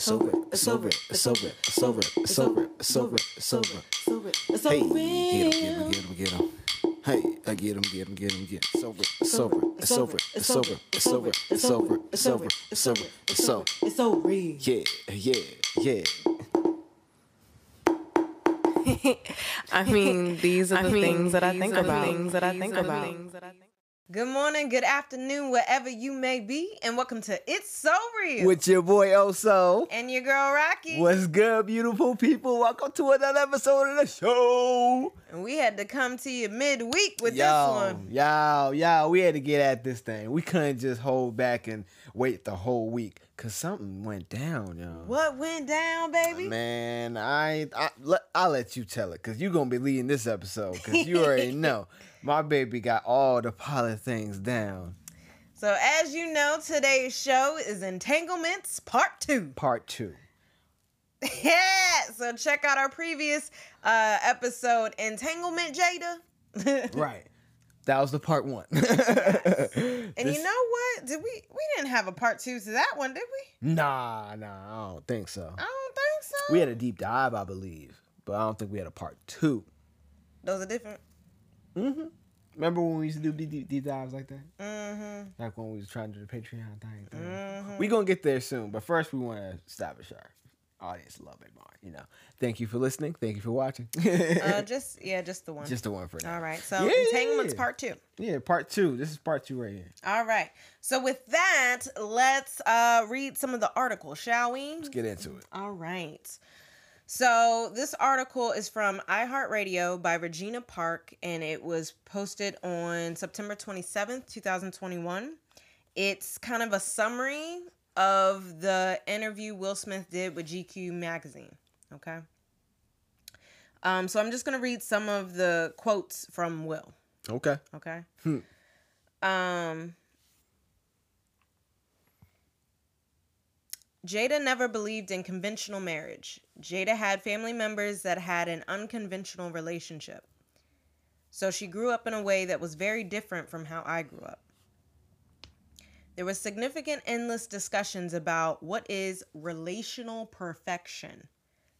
It's over. It's over. It's over. It's over. It's over. It's over. It's over. It's Hey, over. get him, get him, get him, get him. Hey, I get him, get him, get him, get him. It's over. It's over. It's over. It's over. It's over. It's over. It's over. It's over. It's over. It's over. Yeah, yeah, yeah. I mean, these are the things that I think about. Things that I think about. Good morning, good afternoon, wherever you may be, and welcome to It's So Real. With your boy Oso. and your girl Rocky. What's good, beautiful people? Welcome to another episode of the show. And we had to come to you midweek with yo, this one. Y'all, y'all, we had to get at this thing. We couldn't just hold back and wait the whole week because something went down, yo. What went down, baby? Man, I, I I'll let you tell it because you're going to be leading this episode because you already know. My baby got all the pilot things down. So, as you know, today's show is Entanglements Part 2. Part two. yeah, so check out our previous uh, episode, Entanglement Jada. Right. That was the part one. And This- you know what? Did we we didn't have a part two to that one, did we? Nah, nah, I don't think so. I don't think so. We had a deep dive, I believe, but I don't think we had a part two. Those are different. Mm-hmm. Remember when we used to do deep, deep, dives like that? Mm-hmm. Like when we was trying to do the Patreon thing. thing. Mhm. We gonna get there soon, but first we want to establish our audience love it more. You know, thank you for listening. Thank you for watching. Uh, just yeah, just the one. Just the one for now. All right. So Yeah. entanglements part two. Yeah, part two. This is part two right here. All right. So with that, let's uh read some of the articles, shall we? Let's get into it. All right. So this article is from iHeartRadio by Regina Park, and it was posted on September 27th, 2021. It's kind of a summary of the interview Will Smith did with GQ magazine. Okay. Um, so I'm just gonna read some of the quotes from Will. Okay. Okay. Hmm. Um Jada never believed in conventional marriage. Jada had family members that had an unconventional relationship. So she grew up in a way that was very different from how I grew up. There was significant endless discussions about what is relational perfection.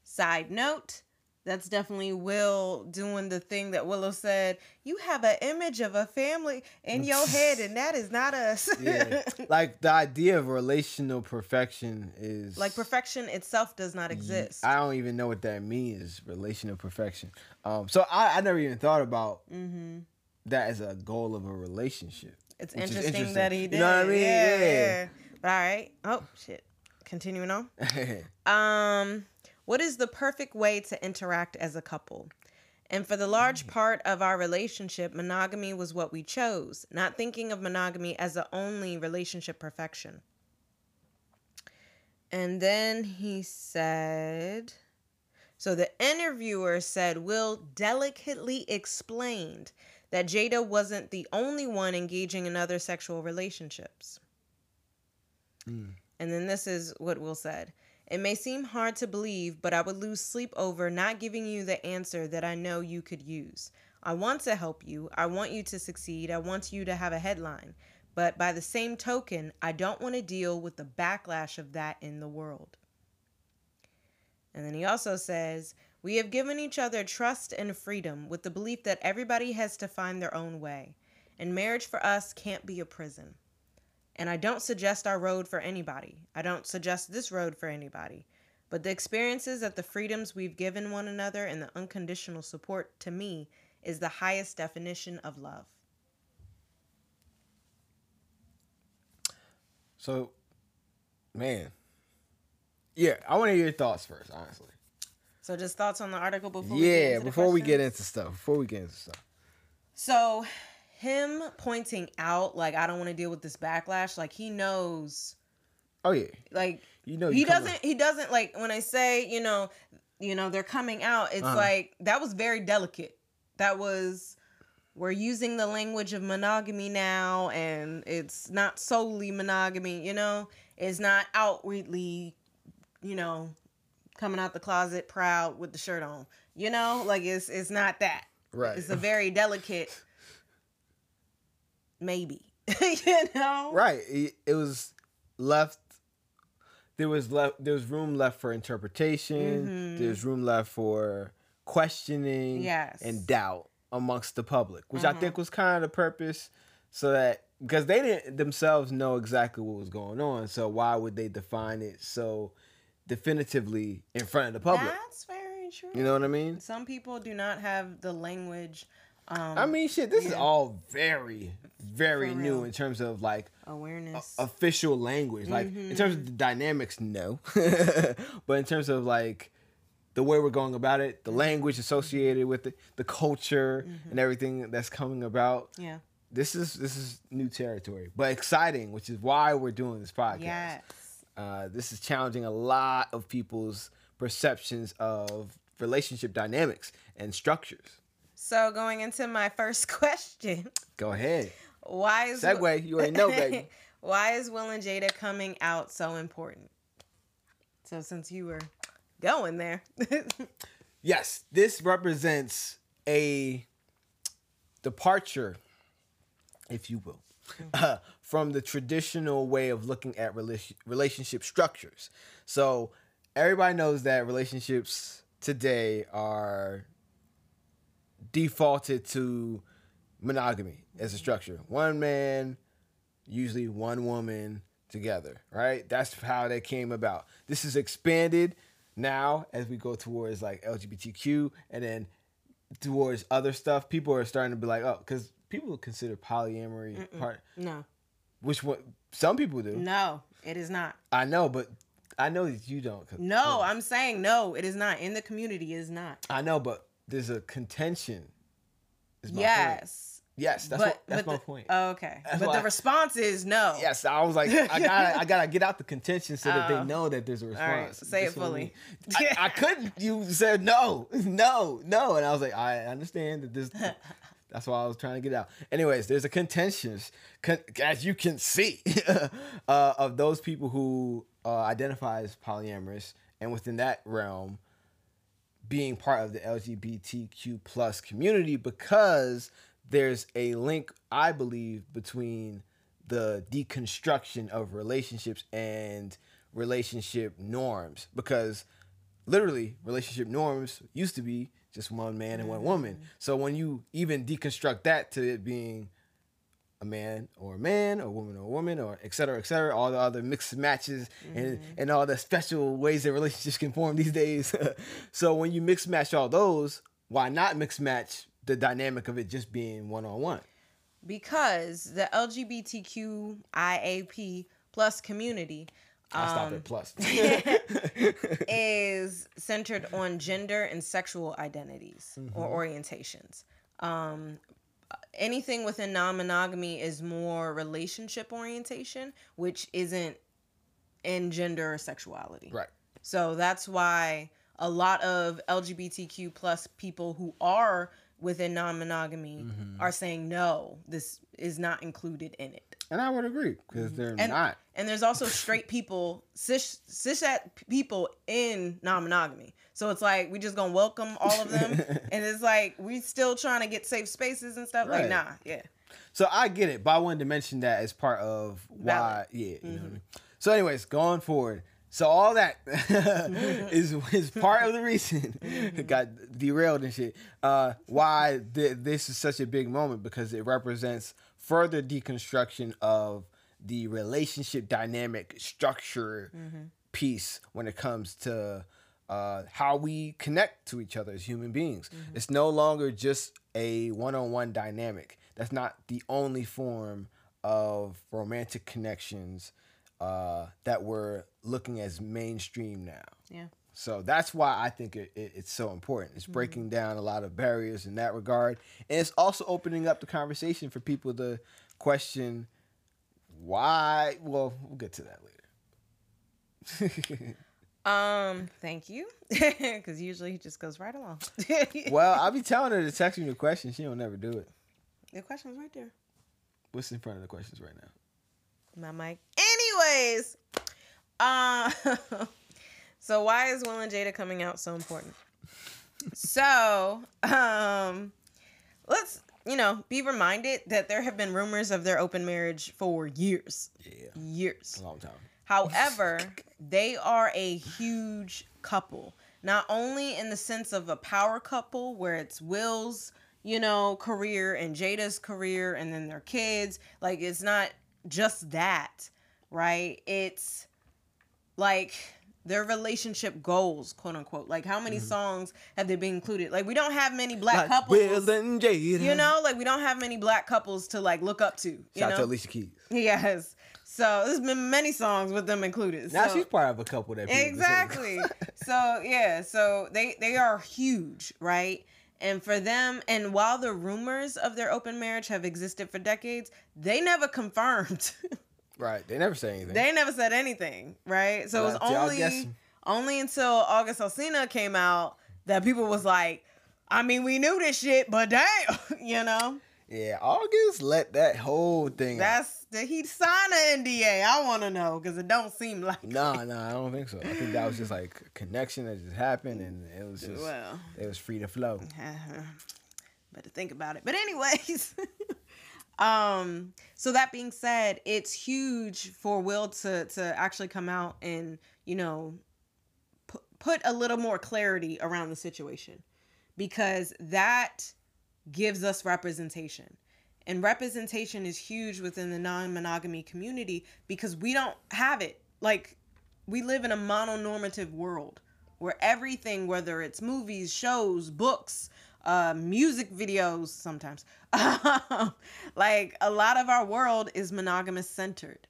Side note, that's definitely Will doing the thing that Willow said. You have an image of a family in your head, and that is not us. Yeah. like the idea of relational perfection is like perfection itself does not exist. I don't even know what that means. Relational perfection. Um. So I, I never even thought about hmm that as a goal of a relationship. It's interesting, interesting. that he did. You know what I mean? Yeah, Yeah. yeah. But all right. Oh shit. Continuing on. Um, what is the perfect way to interact as a couple? And for the large part of our relationship, monogamy was what we chose, not thinking of monogamy as the only relationship perfection. And then he said, so the interviewer said, Will delicately explained that Jada wasn't the only one engaging in other sexual relationships. Mm. And then this is what Will said. It may seem hard to believe, but I would lose sleep over not giving you the answer that I know you could use. I want to help you. I want you to succeed. I want you to have a headline. But by the same token, I don't want to deal with the backlash of that in the world. And then he also says, We have given each other trust and freedom with the belief that everybody has to find their own way. And marriage for us can't be a prison. And I don't suggest our road for anybody. I don't suggest this road for anybody. But the experiences of the freedoms we've given one another and the unconditional support to me is the highest definition of love. So, man, yeah, I want to hear your thoughts first, honestly. So just thoughts on the article before we yeah, the before we get into stuff, before we get into stuff. So him pointing out like I don't want to deal with this backlash, like he knows Oh yeah, like you know he you doesn't he doesn't like when I say, you know, you know, they're coming out, it's Uh-huh. like that was very delicate. That was we're using the language of monogamy now and it's not solely monogamy, you know? It's not outwardly, you know, coming out the closet proud with the shirt on. You know? Like it's it's not that. right. It's a very delicate maybe. you know? right. It, it was left there was left there was room left for interpretation. Mm-hmm. There's room left for questioning Yes. and doubt amongst the public, which I think mm-hmm. was kind of the purpose, so that because they didn't themselves know exactly what was going on, so why would they define it so definitively in front of the public? That's very true. You know what I mean? Some people do not have the language um, I mean, shit, this is all very, very new in terms of like awareness. official language. Like in terms of the dynamics, no, but in terms of like the way we're going about it, the language associated with it, the culture, and everything that's coming about. yeah. This is this is new territory, but exciting, which is why we're doing this podcast. Yes. Uh, this is challenging a lot of people's perceptions of relationship dynamics and structures. So going into my first question, Go ahead. why is Segue, you already know, baby. why is Will and Jada coming out so important? So since you were going there, Yes, this represents a departure, if you will, uh, from the traditional way of looking at relation, relationship structures. So, everybody knows that relationships today are defaulted to monogamy as a structure. One man, usually one woman together, right? That's how that came about. This is expanded now as we go towards like LGBTQ and then towards other stuff. People are starting to be like, oh, because people consider polyamory part, no, which what some people do. no, it is not. I know, but I know that you don't. No, I'm saying no, it is not. In the community, it is not. I know, but there's a contention. is my point. Yes. Yes, that's but what, that's my the, point. Oh, okay. That's but the response is no. Yes, I was like, I gotta, I gotta get out the contention so that they know that there's a right, response. say it That's what I fully. mean. I, I couldn't. You said no, no, no, and I was like, I understand that this. That's why I was trying to get out. Anyways, there's a contention, con- as you can see, uh, of those people who uh, identify as polyamorous, and within that realm, being part of the LGBTQ plus community because there's a link, I believe, between the deconstruction of relationships and relationship norms. Because literally, relationship norms used to be just one man and one woman. Mm-hmm. So when you even deconstruct that to it being a man or a man, or a woman or a woman, or et cetera, et cetera, all the other mixed matches and, and all the special ways that relationships can form these days. so when you mix match all those, why not mix match the dynamic of it just being one on one? Because the LGBTQIAP plus community I stop um, at plus. is centered on gender and sexual identities or orientations. Um, anything within non-monogamy is more relationship orientation, which isn't in gender or sexuality. right. So that's why a lot of LGBTQ plus people who are within non-monogamy mm-hmm. are saying no, this is not included in it. And I would agree because mm-hmm. they're And not. and there's also straight people, cis cishet people in non-monogamy. So it's like we just gonna welcome all of them, and it's like we still trying to get safe spaces and stuff. Right. Like nah, yeah. So I get it, but I wanted to mention that as part of why, Valid. yeah. You know what I mm-hmm. mean? So, anyways, going forward, so all that is is part of the reason it got derailed and shit. Uh, why th- this is such a big moment because it represents further deconstruction of the relationship dynamic structure piece when it comes to uh, how we connect to each other as human beings. It's no longer just a one-on-one dynamic. That's not the only form of romantic connections uh, that we're looking as mainstream now. Yeah. So that's why I think it, it, it's so important. It's breaking down a lot of barriers in that regard, and it's also opening up the conversation for people to question why. Well, we'll get to that later. Um, thank you, because usually he just goes right along. well, I'll be telling her to text me the question. She don't never do it. the question's right there. What's in front of the questions right now? My mic. Anyways, uh, so why is Will and Jada coming out so important? so, um, let's you know be reminded that there have been rumors of their open marriage for years, Yeah, years. a long time. However, they are a huge couple. Not only in the sense of a power couple where it's Will's, you know, career and Jada's career and then their kids. Like it's not just that, right? It's like their relationship goals, quote unquote. Like how many mm-hmm. songs have they been included? Like we don't have many black like couples. Will and Jada. You know, like we don't have many black couples to like look up to. You Shout know? to Alicia Keys. Yes. So there's been many songs with them included. Now so, she's part of a couple that exactly. so yeah, so they they are huge, right? And for them, and while the rumors of their open marriage have existed for decades, they never confirmed. Right. They never said anything. They never said anything. Right. So it was only only until August Alsina came out that people was like, I mean, we knew this shit, but damn, you know. Yeah, August let that whole thing. That's did he sign an NDA? I want to know because it don't seem like. No, nah, no, nah, I don't think so. I think that was just like a connection that just happened, and it was just well, it was free to flow. Better think about it. But anyways, um, so that being said, it's huge for Will to to actually come out and you know p- put a little more clarity around the situation because that gives us representation. And representation is huge within the non monogamy community because we don't have it. Like, we live in a mononormative world where everything, whether it's movies, shows, books, uh, music videos, sometimes, like a lot of our world is monogamous centered.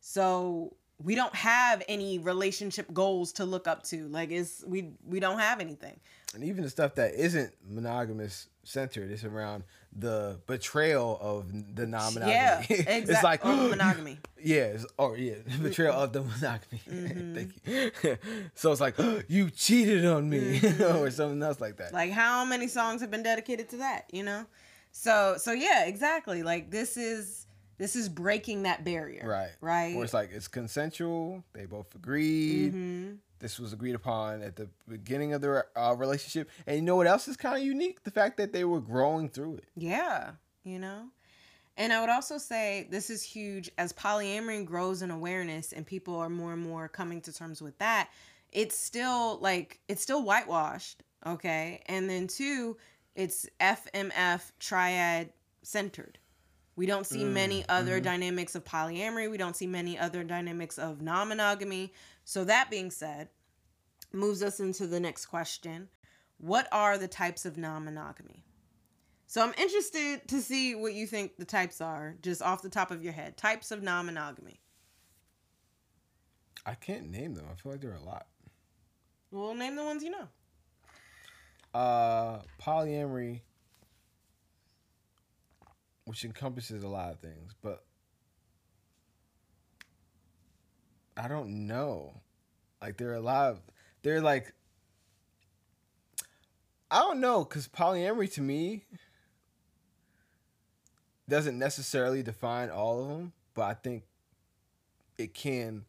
So we don't have any relationship goals to look up to. Like it's we we don't have anything. And even the stuff that isn't monogamous centered, it's around the betrayal of the non-monogamy. Yeah, exactly. it's like oh, monogamy. Yeah, or yeah, betrayal of the monogamy. Mm-hmm. Thank you. so it's like you cheated on me, mm-hmm. or something else like that. Like how many songs have been dedicated to that? You know. So so yeah, exactly. Like this is this is breaking that barrier. Right. Right. Or it's like it's consensual. They both agreed. Mm-hmm. This was agreed upon at the beginning of their uh, relationship. And you know what else is kind of unique? The fact that they were growing through it. Yeah. You know? And I would also say this is huge as polyamory grows in awareness and people are more and more coming to terms with that. It's still like, it's still whitewashed. Okay. And then two, it's FMF triad centered. We don't see mm, many other mm-hmm. dynamics of polyamory. We don't see many other dynamics of non monogamy. So, that being said, moves us into the next question What are the types of non monogamy? So, I'm interested to see what you think the types are, just off the top of your head. Types of non monogamy. I can't name them. I feel like there are a lot. Well, name the ones you know. Uh, polyamory which encompasses a lot of things, but I don't know. Like there are a lot of they're like I don't know cuz polyamory to me doesn't necessarily define all of them, but I think it can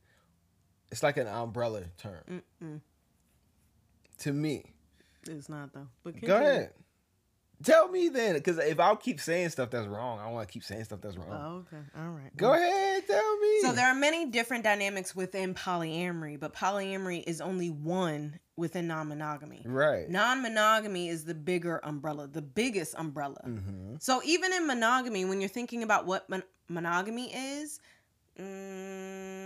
it's like an umbrella term. Mm-mm. To me. It's not though. But go ahead. Tell me then, because if I'll keep saying stuff that's wrong, I don't want to keep saying stuff that's wrong. Oh, okay. All right. Go well, ahead, tell me. So there are many different dynamics within polyamory, but polyamory is only one within non-monogamy. Right. Non-monogamy is the bigger umbrella, the biggest umbrella. Mm-hmm. So even in monogamy, when you're thinking about what mon- monogamy is, Mm,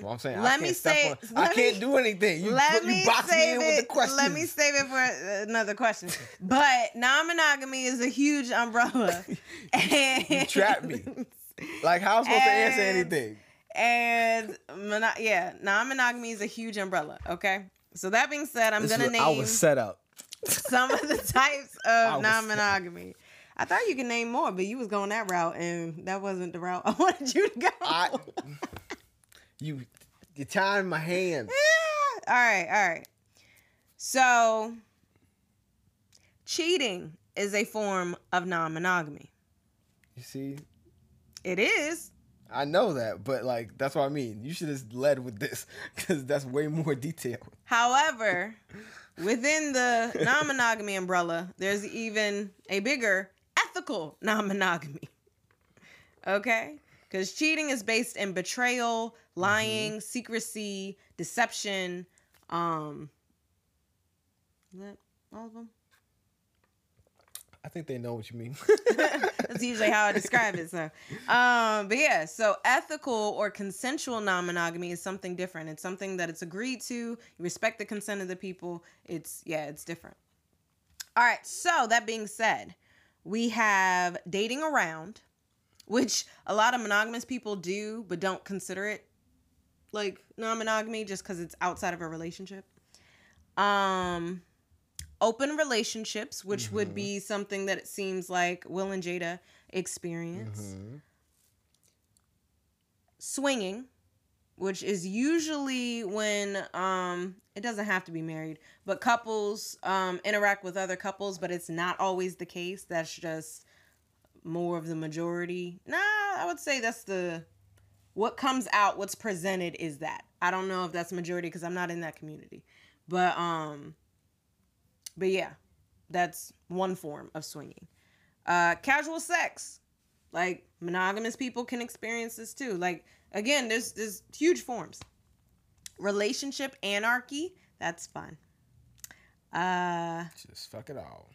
That's what I'm saying. Let me say. I can't me, do anything. You, let you me box me in with the questions. Let me save it for another question. but non-monogamy is a huge umbrella. and, you trap me. Like how am I supposed and, to answer anything? And mono- yeah, non-monogamy is a huge umbrella. Okay. So that being said, I'm this gonna name. I was set up. Some of the types of non-monogamy. I thought you could name more, but you was going that route, and that wasn't the route I wanted you to go. I, you, you're tying my hands. Yeah. All right, all right. So, cheating is a form of non-monogamy. You see, it is. I know that, but like that's what I mean. You should have led with this because that's way more detailed. However, within the non-monogamy umbrella, there's even a bigger ethical non monogamy. Okay? Because cheating is based in betrayal, lying, mm-hmm. secrecy, deception. Um, is that all of them? I think they know what you mean. That's usually how I describe it. So, um, but yeah, so ethical or consensual non-monogamy is something different. It's something that it's agreed to. You respect the consent of the people. It's yeah, it's different. All right. So that being said, we have dating around, which a lot of monogamous people do, but don't consider it like non-monogamy just because it's outside of a relationship. Um open relationships, which mm-hmm. would be something that it seems like Will and Jada experience. Mm-hmm. Swinging, which is usually when um it doesn't have to be married, but couples um interact with other couples, but it's not always the case. That's just more of the majority. Nah, I would say that's the what comes out, what's presented is that. I don't know if that's majority because I'm not in that community. But um but yeah, that's one form of swinging. Uh, casual sex, like monogamous people can experience this too. Like again, there's there's huge forms. Relationship anarchy, that's fun. Uh, just fuck it all.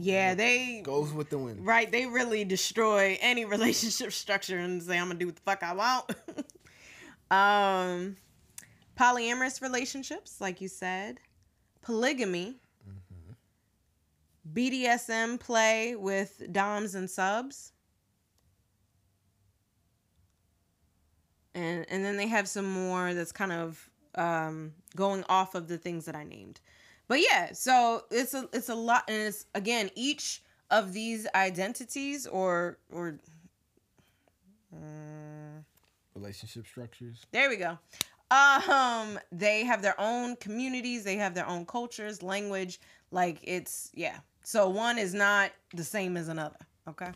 Yeah, they goes with the wind. Right, they really destroy any relationship structure and say I'm gonna do what the fuck I want. um, polyamorous relationships, like you said polygamy, mm-hmm. BDSM play with DOMs and subs. And, and then they have some more that's kind of um, going off of the things that I named. But yeah, so it's a it's a lot, and it's again each of these identities or or uh, relationship structures. There we go. Um, they have their own communities, they have their own cultures, language. Like it's yeah. So one is not the same as another. Okay.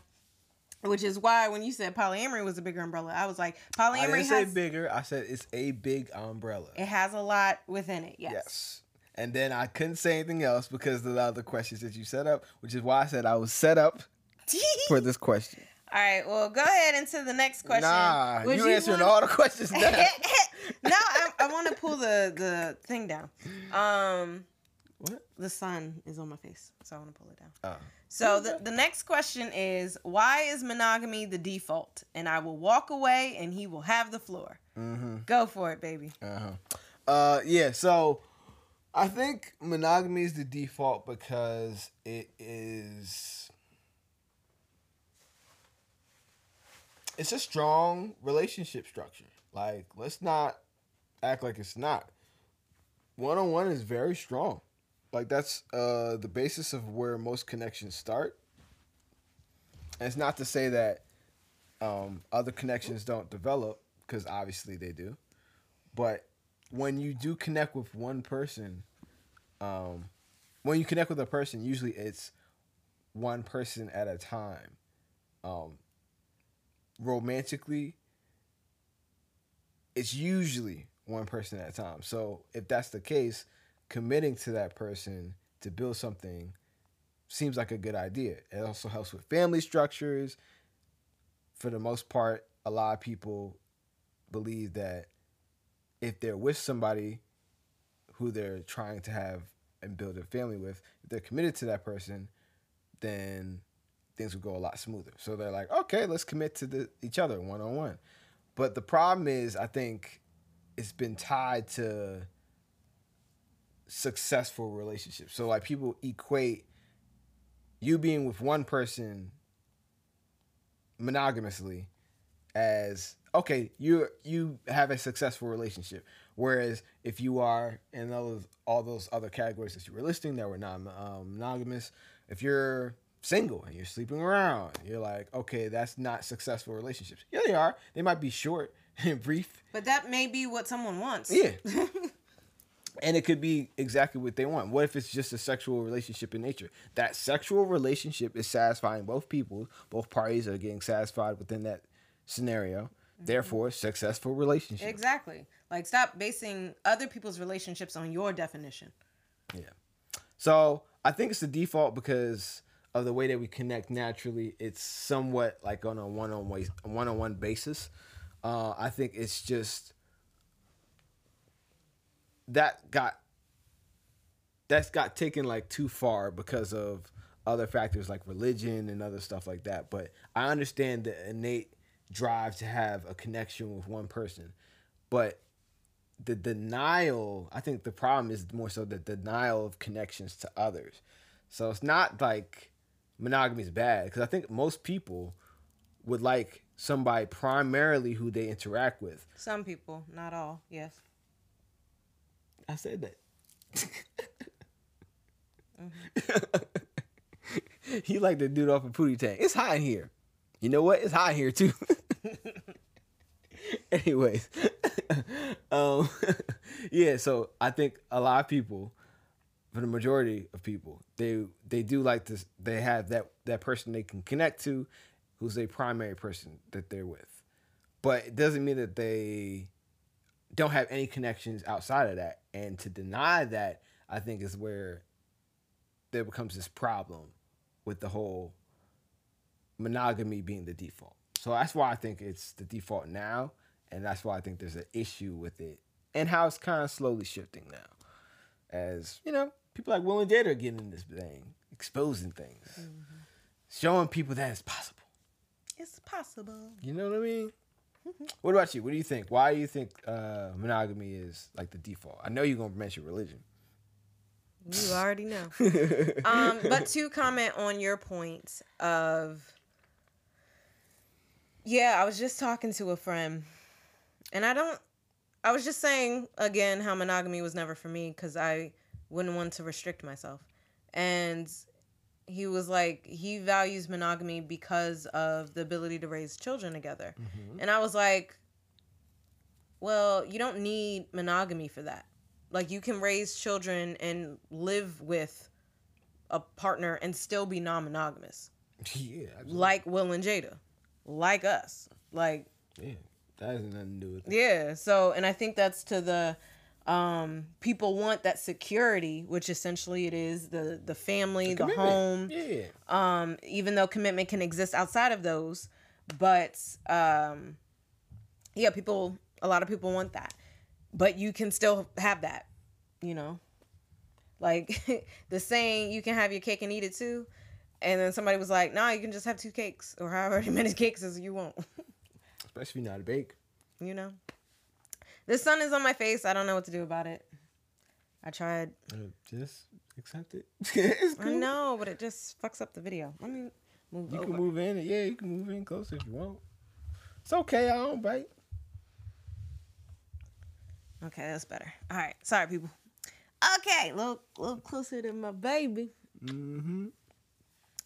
Which is why when you said polyamory was a bigger umbrella, I was like, polyamory I didn't has, say bigger. I said it's a big umbrella. It has a lot within it. Yes. Yes. And then I couldn't say anything else because of the other questions that you set up, which is why I said I was set up for this question. All right, well, go ahead into the next question. Nah, you, you answering want... all the questions now. no, I, I want to pull the the thing down. Um, what? The sun is on my face, so I want to pull it down. Oh. So the, the next question is why is monogamy the default? And I will walk away, and he will have the floor. Mm-hmm. Go for it, baby. Uh-huh. Uh yeah. So I think monogamy is the default because it is it's a strong relationship structure. Like, let's not act like it's not. One on one is very strong. Like that's uh the basis of where most connections start. And it's not to say that um, other connections don't develop, because obviously they do. But when you do connect with one person, um, when you connect with a person, usually it's one person at a time. Um, romantically, it's usually one person at a time. So if that's the case, committing to that person to build something seems like a good idea. It also helps with family structures. For the most part, a lot of people believe that if they're with somebody who they're trying to have and build a family with, if they're committed to that person, then things would go a lot smoother. So they're like, okay, let's commit to the, each other one on one. But the problem is, I think it's been tied to successful relationships. So like people equate you being with one person monogamously as okay, you you have a successful relationship. Whereas if you are in those all those other categories that you were listing that were non um, monogamous, if you're single and you're sleeping around. You're like, okay, that's not successful relationships. Yeah, they are. They might be short and brief. But that may be what someone wants. Yeah. and it could be exactly what they want. What if it's just a sexual relationship in nature? That sexual relationship is satisfying both people. Both parties are getting satisfied within that scenario. Mm-hmm. Therefore, successful relationship. Exactly. Like stop basing other people's relationships on your definition. Yeah. So I think it's the default because of the way that we connect naturally, it's somewhat like on a one on one one on one basis. Uh, I think it's just that got that's got taken like too far because of other factors like religion and other stuff like that. But I understand the innate drive to have a connection with one person, but the denial, I think the problem is more so the denial of connections to others. So it's not like monogamy is bad because I think most people would like somebody primarily who they interact with. Some people, not all. Yes. I said that. mm-hmm. you like the dude off a of Pootie Tang. It's hot in here. You know what? It's hot in here too. Anyways, um, yeah. So I think a lot of people, for the majority of people, they they do like this. They have that that person they can connect to, who's a primary person that they're with, but it doesn't mean that they don't have any connections outside of that. And to deny that, I think is where there becomes this problem with the whole monogamy being the default. So that's why I think it's the default now, and that's why I think there's an issue with it, and how it's kind of slowly shifting now, as you know, people like Will and Jada are getting in this thing, exposing things, mm-hmm. showing people that it's possible. It's possible. You know what I mean? what about you? What do you think? Why do you think uh, monogamy is like the default? I know you're gonna mention religion. You already know. um, but to comment on your point of, yeah, I was just talking to a friend, and I don't. I was just saying again how monogamy was never for me because I wouldn't want to restrict myself, and he was like he values monogamy because of the ability to raise children together. Mm-hmm. And I was like, well, you don't need monogamy for that. Like you can raise children and live with a partner and still be non-monogamous. Yeah. Absolutely. Like Will and Jada. Like us. Like Yeah. That has nothing to do with it. Yeah. So and I think that's to the um, people want that security, which essentially it is the the family, the, the home. Yeah. Um, even though commitment can exist outside of those, but um, yeah, people. A lot of people want that, but you can still have that. You know, like the saying, "You can have your cake and eat it too." And then somebody was like, "No, nah, you can just have two cakes or however many cakes as you want." Especially if you're not a bake. You know. The sun is on my face. I don't know what to do about it. I tried. Uh, just accept it. cool. I know, but it just fucks up the video. Let me move. You over. can move in. Yeah, you can move in closer if you want. It's okay. I don't bite. Okay, that's better. All right. Sorry, people. Okay, a little, little closer to my baby. Mm-hmm.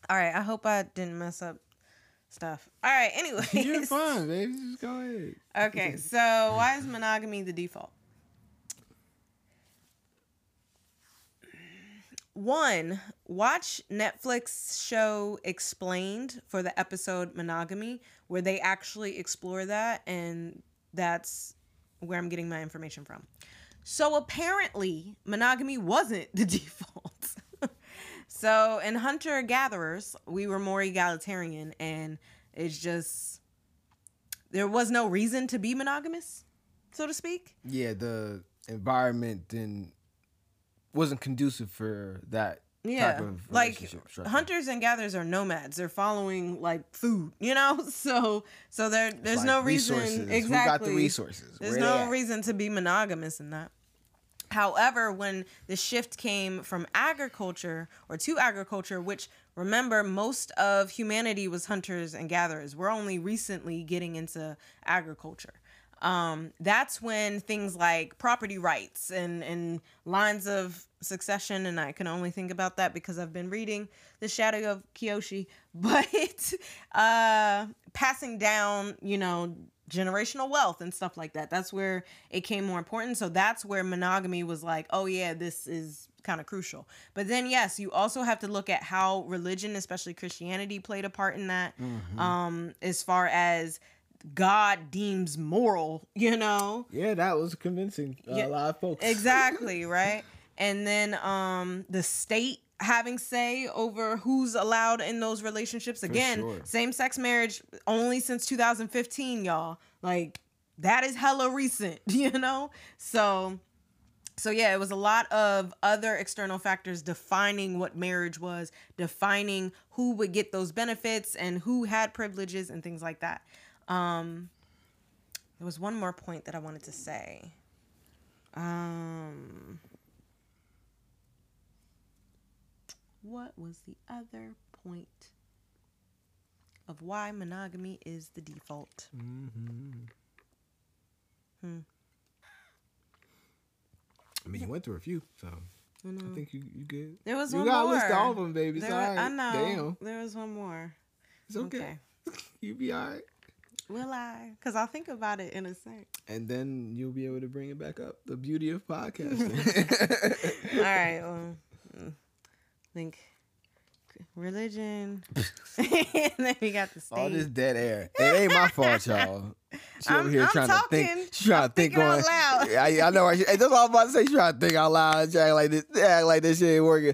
All right. I hope I didn't mess up stuff. All right. Anyway, you're fine, baby. Just go ahead. Okay. So why is monogamy the default? One, watch Netflix show Explained for the episode Monogamy, where they actually explore that, and that's where I'm getting my information from. So apparently, monogamy wasn't the default. So in hunter gatherers, we were more egalitarian, and it's just there was no reason to be monogamous, so to speak. Yeah, the environment then wasn't conducive for that yeah like hunters and gatherers are nomads. They're following like food you know? So so there there's like no reason resources. exactly Who got the resources? There's Where no reason to be monogamous in that However, when the shift came from agriculture or to agriculture, which remember most of humanity was hunters and gatherers, we're only recently getting into agriculture. Um, that's when things like property rights and, and lines of succession, and I can only think about that because I've been reading The Shadow of Kyoshi, but uh, passing down, you know, generational wealth and stuff like that. That's where it came more important. So that's where monogamy was like, oh yeah, this is kind of crucial. But then yes, you also have to look at how religion, especially Christianity, played a part in that. Mm-hmm. Um, as far as God deems moral, you know. Yeah, that was convincing uh, yeah, a lot of folks. exactly, right? And then um the state having say over who's allowed in those relationships. Again, sure. same sex marriage only since 2015, y'all. Like that is hella recent, you know? So so yeah, it was a lot of other external factors defining what marriage was, defining who would get those benefits and who had privileges and things like that. Um there was one more point that I wanted to say. Um what was the other point of why monogamy is the default? Mm-hmm. Hmm. I mean, you went through a few, so I think you you good. There was you one got more. a list of all of them, baby. There right. I know. Damn, There was one more. it's okay. You be all right, Will I? Because I'll think about it in a sec. and then you'll be able to bring it back up. The beauty of podcasting. All right. Well, think religion. and then we got the state. all this dead air. It ain't my fault, y'all. She over I'm- here I'm trying to think. She trying to think thinking out loud. I, I know. That's all I'm about to say. She trying to think out loud. She act like this. Act like this shit ain't working.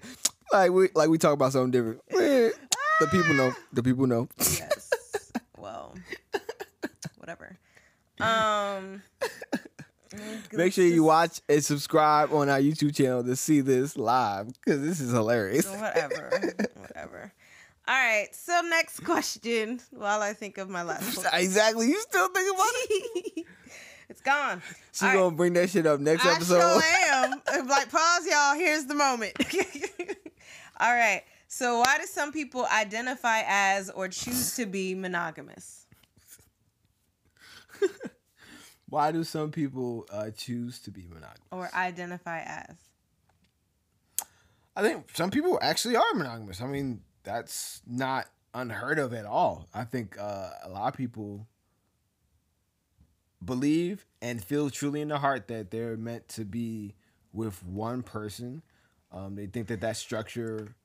Like we like we talk about something different. The people know. The people know. yes. well, whatever. Um. Make sure you watch and subscribe on our YouTube channel to see this live because this is hilarious. Whatever. whatever. All right. So next question. While I think of my last one. exactly. You still think about it? it's gone. She All right. gonna bring that shit up next I episode. sure am. I'm like, pause, y'all. Here's the moment. All right. So, why do some people identify as or choose to be monogamous? Why do some people uh, choose to be monogamous? Or identify as? I think some people actually are monogamous. I mean, that's not unheard of at all. I think uh, a lot of people believe and feel truly in their heart that they're meant to be with one person. Um, they think that that structure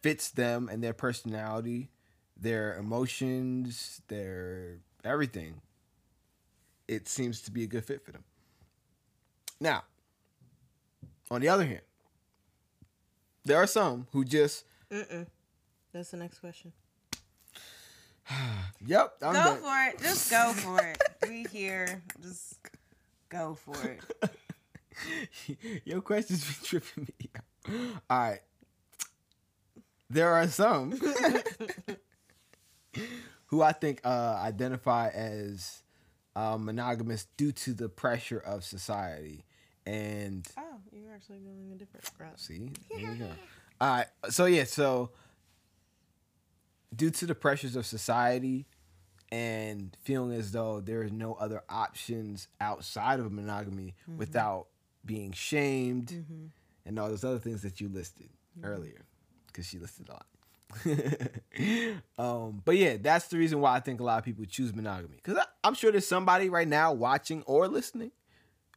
fits them and their personality, their emotions, their everything. It seems to be a good fit for them. Now, on the other hand, there are some who just, Mm-mm. That's the next question. yep, I'm go done. for it. Just go for it. We here. Just go for it. Your questions be tripping me out. All right. There are some who I think uh, identify as uh, monogamous due to the pressure of society. And Oh, you're actually going a different route. see, there you go. All right. So, yeah, so due to the pressures of society and feeling as though there is no other options outside of monogamy mm-hmm. without being shamed mm-hmm. and all those other things that you listed mm-hmm. earlier because she listed a lot um, but yeah that's the reason why i think a lot of people choose monogamy. Because i'm sure there's somebody right now watching or listening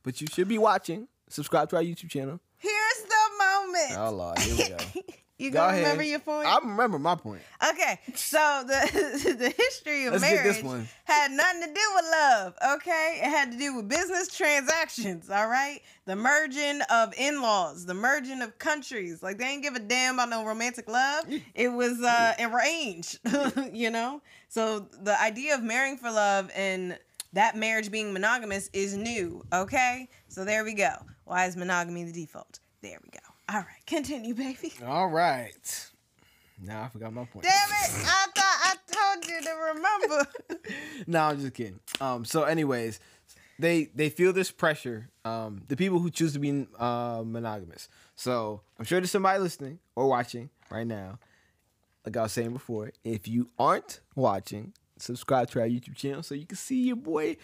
but you should be watching. Subscribe to our youtube channel. Here's the moment. oh lord here we go you Go gonna ahead. remember your point? i remember my point Okay, so the the history of Let's marriage had nothing to do with love. Okay, it had to do with business transactions. All right, the merging of in laws, the merging of countries. Like they ain't give a damn about no romantic love. It was uh, arranged, you know. So the idea of marrying for love and that marriage being monogamous is new. Okay, so there we go. Why is monogamy the default? There we go. All right, continue, baby. all right now i forgot my point Damn it! I thought I told you to remember. no, I'm just kidding. Um, so, anyways, they they feel this pressure. Um, the people who choose to be uh, monogamous. So, I'm sure there's somebody listening or watching right now. Like I was saying before, if you aren't watching, subscribe to our YouTube channel so you can see your boy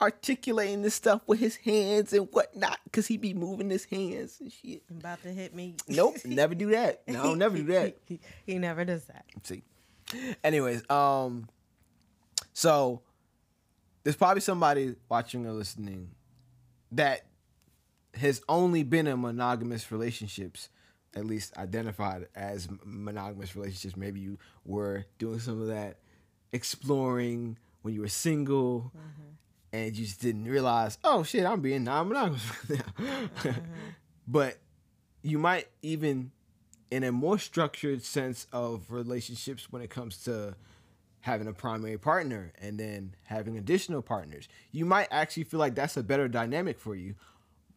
articulating this stuff with his hands and whatnot, cause he be moving his hands and shit. About to hit me. Nope, never do that. No, I'll never do that. he he never does that. See. Anyways, um, so there's probably somebody watching or listening that has only been in monogamous relationships, at least identified as monogamous relationships. Maybe you were doing some of that exploring when you were single. And you just didn't realize, oh shit, I'm being non-monogamous right now. Uh-huh. But you might even in a more structured sense of relationships when it comes to having a primary partner and then having additional partners. You might actually feel like that's a better dynamic for you.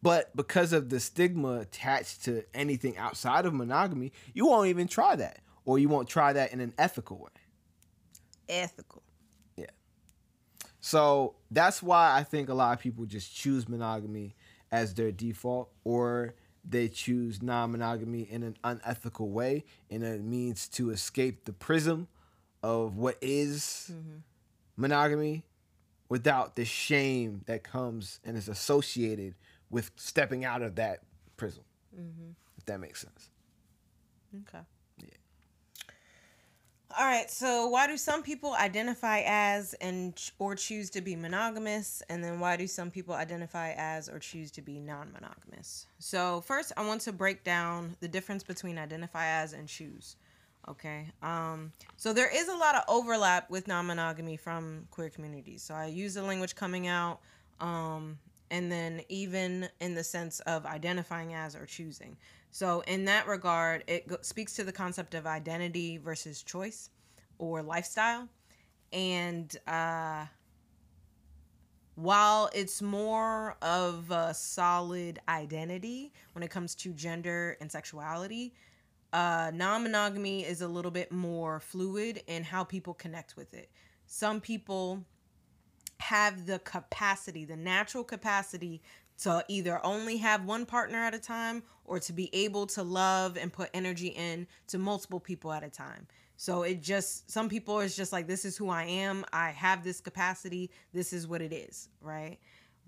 But because of the stigma attached to anything outside of monogamy, you won't even try that. Or you won't try that in an ethical way. Ethical. So that's why I think a lot of people just choose monogamy as their default or they choose non-monogamy in an unethical way and it means to escape the prism of what is mm-hmm. monogamy without the shame that comes and is associated with stepping out of that prism mm-hmm. if that makes sense okay all right, so why do some people identify as and or choose to be monogamous and then why do some people identify as or choose to be non-monogamous? So, first I want to break down the difference between identify as and choose. Okay. Um so there is a lot of overlap with non-monogamy from queer communities. So I use the language coming out um and then even in the sense of identifying as or choosing. So, in that regard, it go- speaks to the concept of identity versus choice or lifestyle. And uh, while it's more of a solid identity when it comes to gender and sexuality, uh, non monogamy is a little bit more fluid in how people connect with it. Some people have the capacity, the natural capacity to either only have one partner at a time or to be able to love and put energy in to multiple people at a time. So it just some people is just like this is who I am. I have this capacity. This is what it is, right?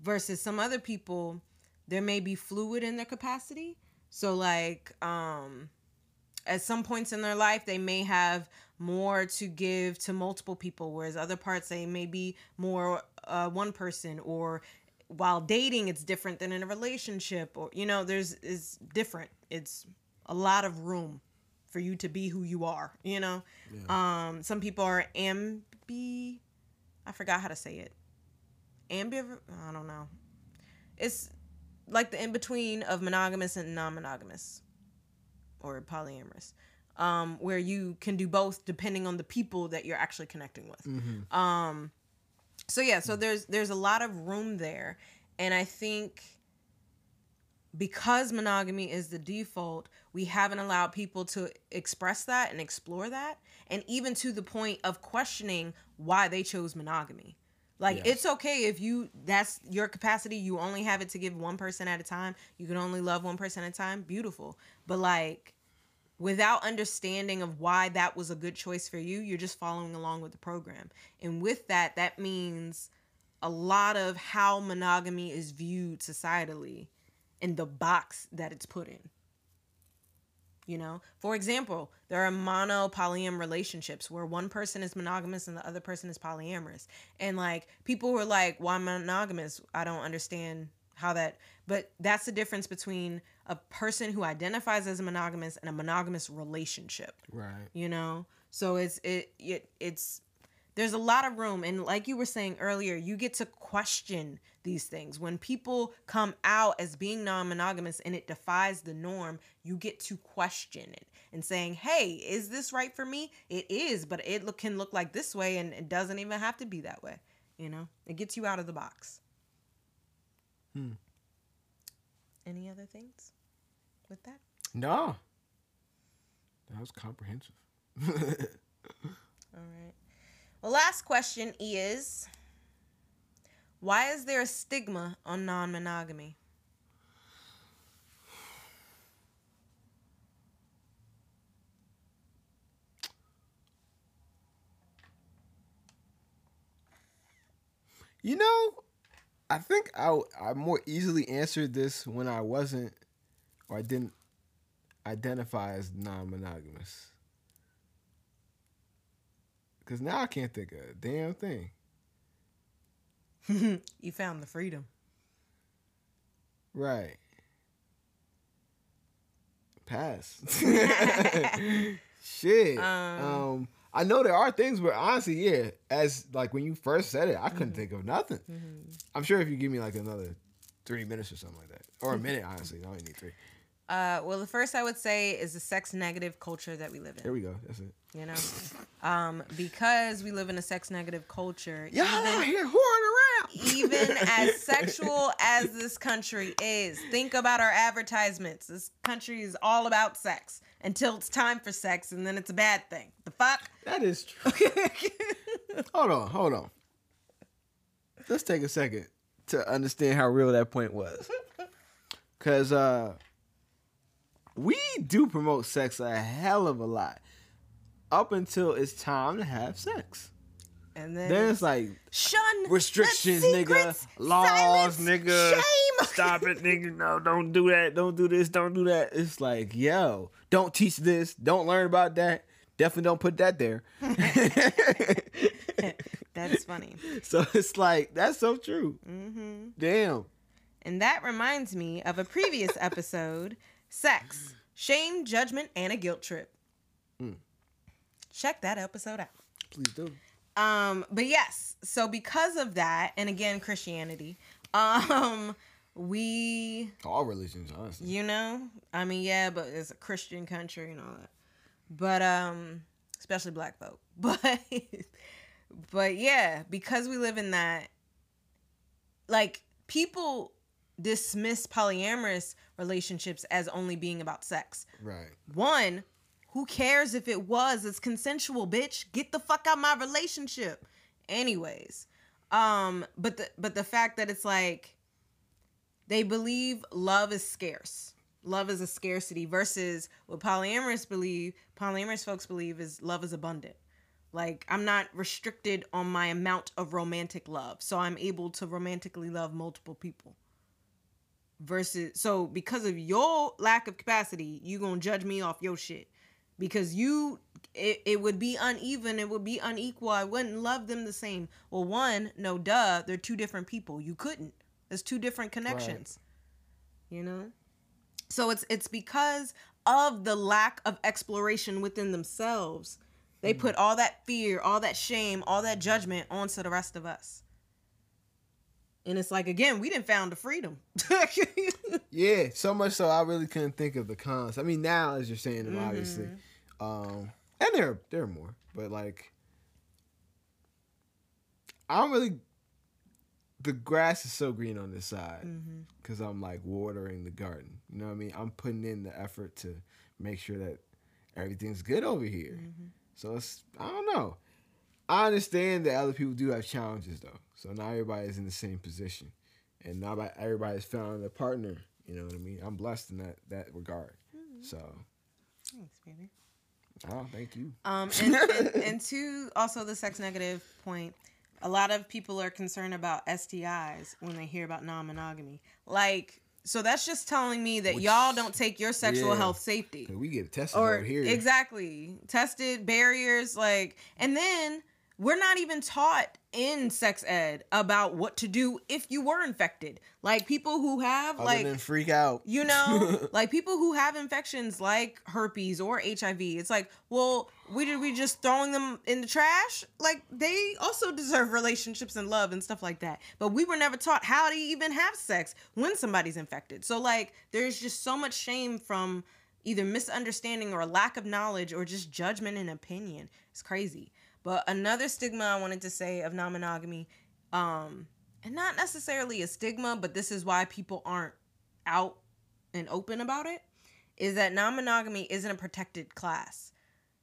Versus some other people there may be fluid in their capacity. So like um at some points in their life they may have more to give to multiple people whereas other parts they may be more uh, one person or while dating it's different than in a relationship or you know there's is different. It's a lot of room for you to be who you are you know? Yeah. um some people are ambi i forgot how to say it. Ambivert i don't know. It's like the in between of monogamous and non-monogamous or polyamorous um where you can do both depending on the people that you're actually connecting with mm-hmm. um so yeah so there's there's a lot of room there and i think because monogamy is the default we haven't allowed people to express that and explore that and even to the point of questioning why they chose monogamy like yes. it's okay if you that's your capacity you only have it to give one person at a time you can only love one person at a time beautiful but like without understanding of why that was a good choice for you, you're just following along with the program. And with that, that means a lot of how monogamy is viewed societally in the box that it's put in. You know, for example, there are mono polyam relationships where one person is monogamous and the other person is polyamorous. And like people were like, why monogamous? I don't understand how that but that's the difference between a person who identifies as a monogamous and a monogamous relationship. Right. You know? So it's it, it it's there's a lot of room. And like you were saying earlier you get to question these things. When people come out as being non-monogamous and it defies the norm you get to question it and saying hey is this right for me? It is but it look, can look like this way and it doesn't even have to be that way you know? It gets you out of the box. Hmm. Any other things with that? No. That was comprehensive. All right. Well, last question is why is there a stigma on non monogamy? You know, I think I I more easily answered this when I wasn't or I didn't identify as non-monogamous. Cause now I can't think of a damn thing. you found the freedom. Right. Pass. Shit. Um, um I know there are things where honestly, yeah, as like when you first said it, I couldn't mm-hmm. think of nothing. Mm-hmm. I'm sure if you give me like another three minutes or something like that, or a minute, honestly, I only need three. Uh, well, the first I would say is the sex negative culture that we live in. There we go. That's it. You know, um, because we live in a sex negative culture. Y'all out here whoring around. even as sexual as this country is, think about our advertisements. This country is all about sex until it's time for sex, and then it's a bad thing. The fuck? That is true. hold on, hold on. Let's take a second to understand how real that point was. Cause uh we do promote sex a hell of a lot. Up until it's time to have sex. And then, Then it's like shun restrictions, the nigga. Laws, silence, nigga. Shame. Stop it, nigga. No, don't do that. Don't do this. Don't do that. It's like, yo, don't teach this. Don't learn about that. Definitely don't put that there. That's funny. so it's like, that's so true. hmm Damn. And that reminds me of a previous episode Sex, Shame, Judgment, and a Guilt Trip. Mm. Check that episode out. Please do. Um, but yes, so because of that, and again, Christianity, um, we, All religions, honestly. you know, I mean, yeah, but it's a Christian country and all that. But, um, especially black folk. But, but yeah, because we live in that, like, people dismiss polyamorous relationships as only being about sex. Right. One, who cares if it was? It's consensual, bitch. Get the fuck out my relationship. Anyways, um, but the but the fact that it's like they believe love is scarce. Love is a scarcity versus what polyamorous believe, polyamorous folks believe is love is abundant. Like I'm not restricted on my amount of romantic love. So I'm able to romantically love multiple people versus so because of your lack of capacity you gonna judge me off your shit. Because you it, it would be uneven it would be unequal i wouldn't love them the same. Well one no duh they're two different people. You couldn't. There's two different connections. You know? So it's it's because of the lack of exploration within themselves. They mm. put all that fear all that shame all that judgment onto the rest of us and it's like again we didn't found the freedom Yeah, so much so I really couldn't think of the cons. I mean, now as you're saying them, obviously, um, and there there are more, but like, I don't really. The grass is so green on this side Mm-hmm. because I'm like watering the garden. You know what I mean? I'm putting in the effort to make sure that everything's good over here. Mm-hmm. So it's I don't know. I understand that other people do have challenges though. So not everybody's in the same position, and not everybody's found a partner. You know what I mean? I'm blessed in that that regard. So Thanks, baby. oh, thank you. Um, and, and, and to also the sex negative point, a lot of people are concerned about STIs when they hear about non monogamy. Like, so that's just telling me that Which- y'all don't take your sexual yeah. health safety. We get tested Or over here. exactly tested barriers, like, and then we're not even taught in sex ed about what to do if you were infected. Like people who have Other like than freak out. you know, like people who have infections like herpes or HIV. It's like, well, we did we just throwing them in the trash? Like they also deserve relationships and love and stuff like that. But we were never taught how to even have sex when somebody's infected. So like there's just so much shame from either misunderstanding or lack of knowledge or just judgment and opinion. It's crazy. But another stigma I wanted to say of non-monogamy um and not necessarily a stigma, but this is why people aren't out and open about it is that non monogamy isn't a protected class.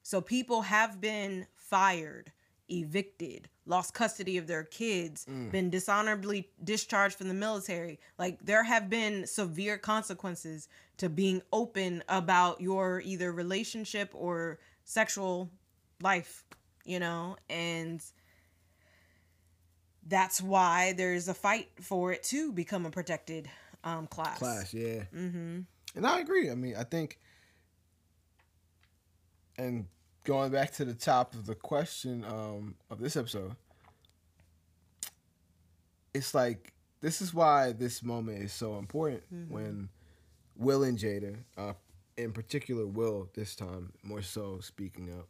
So people have been fired, evicted, lost custody of their kids, been dishonorably discharged from the military. Like there have been severe consequences to being open about your either relationship or sexual life, you know, and that's why there's a fight for it to become a protected um, class. Class, yeah. Mm-hmm. And I agree. I mean, I think, and going back to the top of the question um, of this episode, it's like this is why this moment is so important when Will and Jada, uh, in particular, Will this time more so speaking up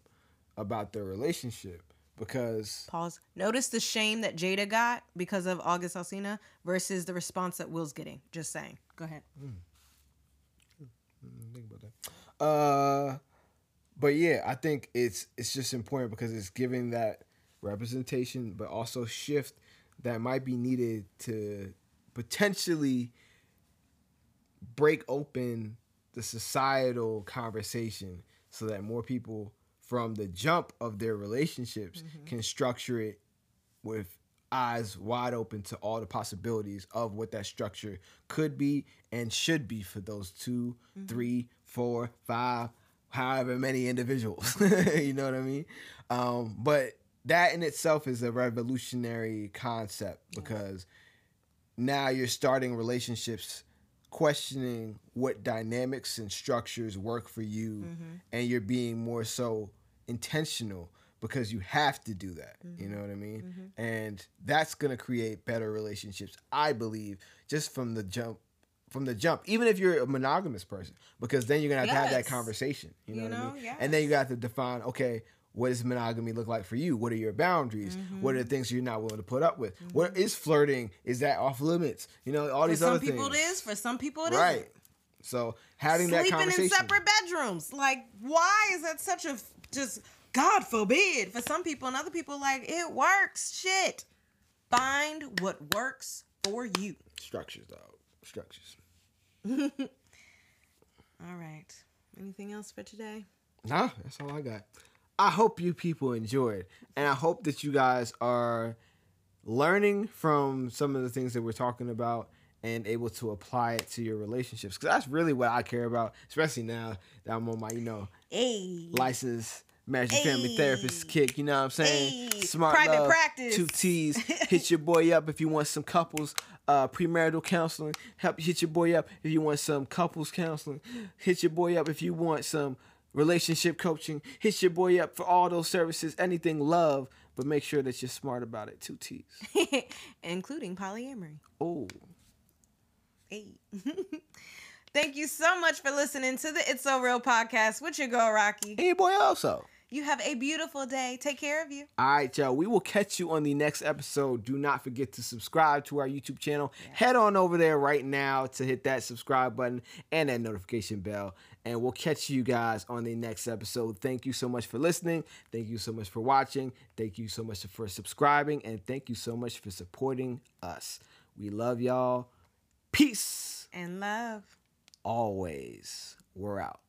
about their relationship because Pause. Notice the shame that Jada got because of August Alsina versus the response that Will's getting. Just saying. Go ahead. Mm, think about that. Uh, but yeah, I think it's it's just important because it's giving that representation, but also shift that might be needed to potentially break open the societal conversation so that more people from the jump of their relationships mm-hmm. can structure it with eyes wide open to all the possibilities of what that structure could be and should be for those 2 mm-hmm. three, four, five, however many individuals. you know what I mean? Um, but that in itself is a revolutionary concept because now you're starting relationships questioning what dynamics and structures work for you mm-hmm. and you're being more so intentional because you have to do that mm-hmm. you know what i mean mm-hmm. and that's going to create better relationships i believe just from the jump from the jump even if you're a monogamous person because then you're going to have yes. to have that conversation you know, you know what i mean yes. and then you got to define okay what does monogamy look like for you? What are your boundaries? Mm-hmm. What are the things you're not willing to put up with? Mm-hmm. What is flirting? Is that off limits? You know, all for these other things. For some people it is, for some people it right. Isn't. So having Sleeping that conversation. in separate bedrooms. Like, why is that such a just God forbid? For some people and other people, like, it works. Shit. Find what works for you. Structures, dog. Structures. all right. Anything else for today? Nah, that's all I got. I hope you people enjoyed, and I hope that you guys are learning from some of the things that we're talking about and able to apply it to your relationships because that's really what I care about, especially now that I'm on my you know hey. license marriage hey. family therapist kick. You know what I'm saying? Hey. Smart private love, practice. Two T's. hit your boy up if you want some couples uh, premarital counseling. Help hit your boy up if you want some couples counseling. Hit your boy up if you want some relationship coaching. Hit your boy up for all those services, anything love, but make sure that you're smart about it. Two T's. Including polyamory. Oh. Hey. Thank you so much for listening to the It's So Real podcast with your girl, Rocky. Hey, boy, also. You have a beautiful day. Take care of you. All right, y'all. We will catch you on the next episode. Do not forget to subscribe to our YouTube channel. Yes. Head on over there right now to hit that subscribe button and that notification bell. And we'll catch you guys on the next episode. Thank you so much for listening. Thank you so much for watching. Thank you so much for subscribing. And thank you so much for supporting us. We love y'all. Peace. And love. Always. We're out.